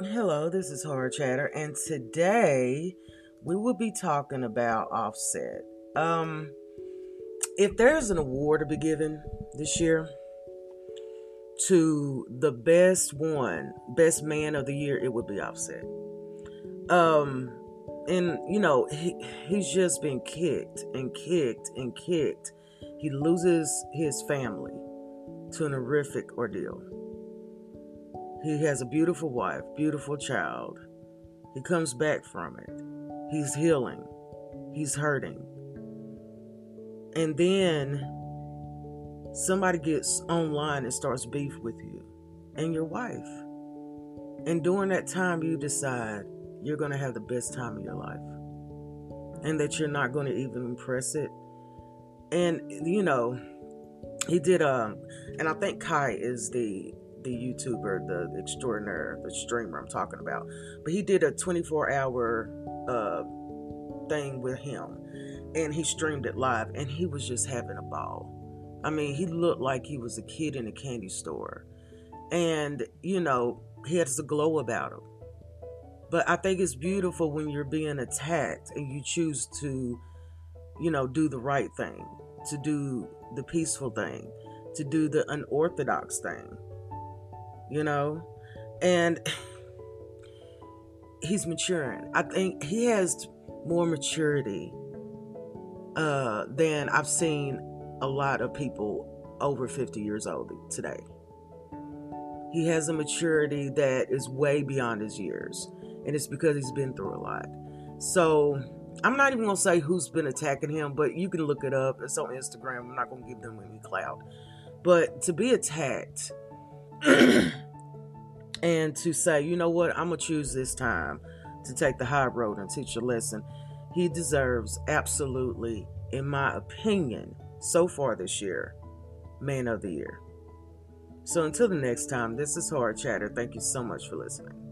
Hello, this is Horror Chatter, and today we will be talking about Offset. Um, if there's an award to be given this year to the best one, best man of the year, it would be Offset. Um, and you know he he's just been kicked and kicked and kicked. He loses his family to an horrific ordeal. He has a beautiful wife, beautiful child. He comes back from it. He's healing. He's hurting. And then somebody gets online and starts beef with you and your wife. And during that time, you decide you're going to have the best time of your life and that you're not going to even impress it. And, you know, he did, um, and I think Kai is the the YouTuber, the extraordinaire, the streamer I'm talking about. But he did a 24 hour uh, thing with him and he streamed it live and he was just having a ball. I mean, he looked like he was a kid in a candy store. And, you know, he has a glow about him. But I think it's beautiful when you're being attacked and you choose to, you know, do the right thing, to do the peaceful thing, to do the unorthodox thing, you know? And he's maturing. I think he has more maturity uh, than I've seen a lot of people over 50 years old today. He has a maturity that is way beyond his years and it's because he's been through a lot. So I'm not even gonna say who's been attacking him, but you can look it up. It's on Instagram. I'm not gonna give them any clout. But to be attacked and to say, you know what, I'm gonna choose this time to take the high road and teach a lesson, he deserves absolutely, in my opinion, so far this year, man of the year. So until the next time, this is Horror Chatter. Thank you so much for listening.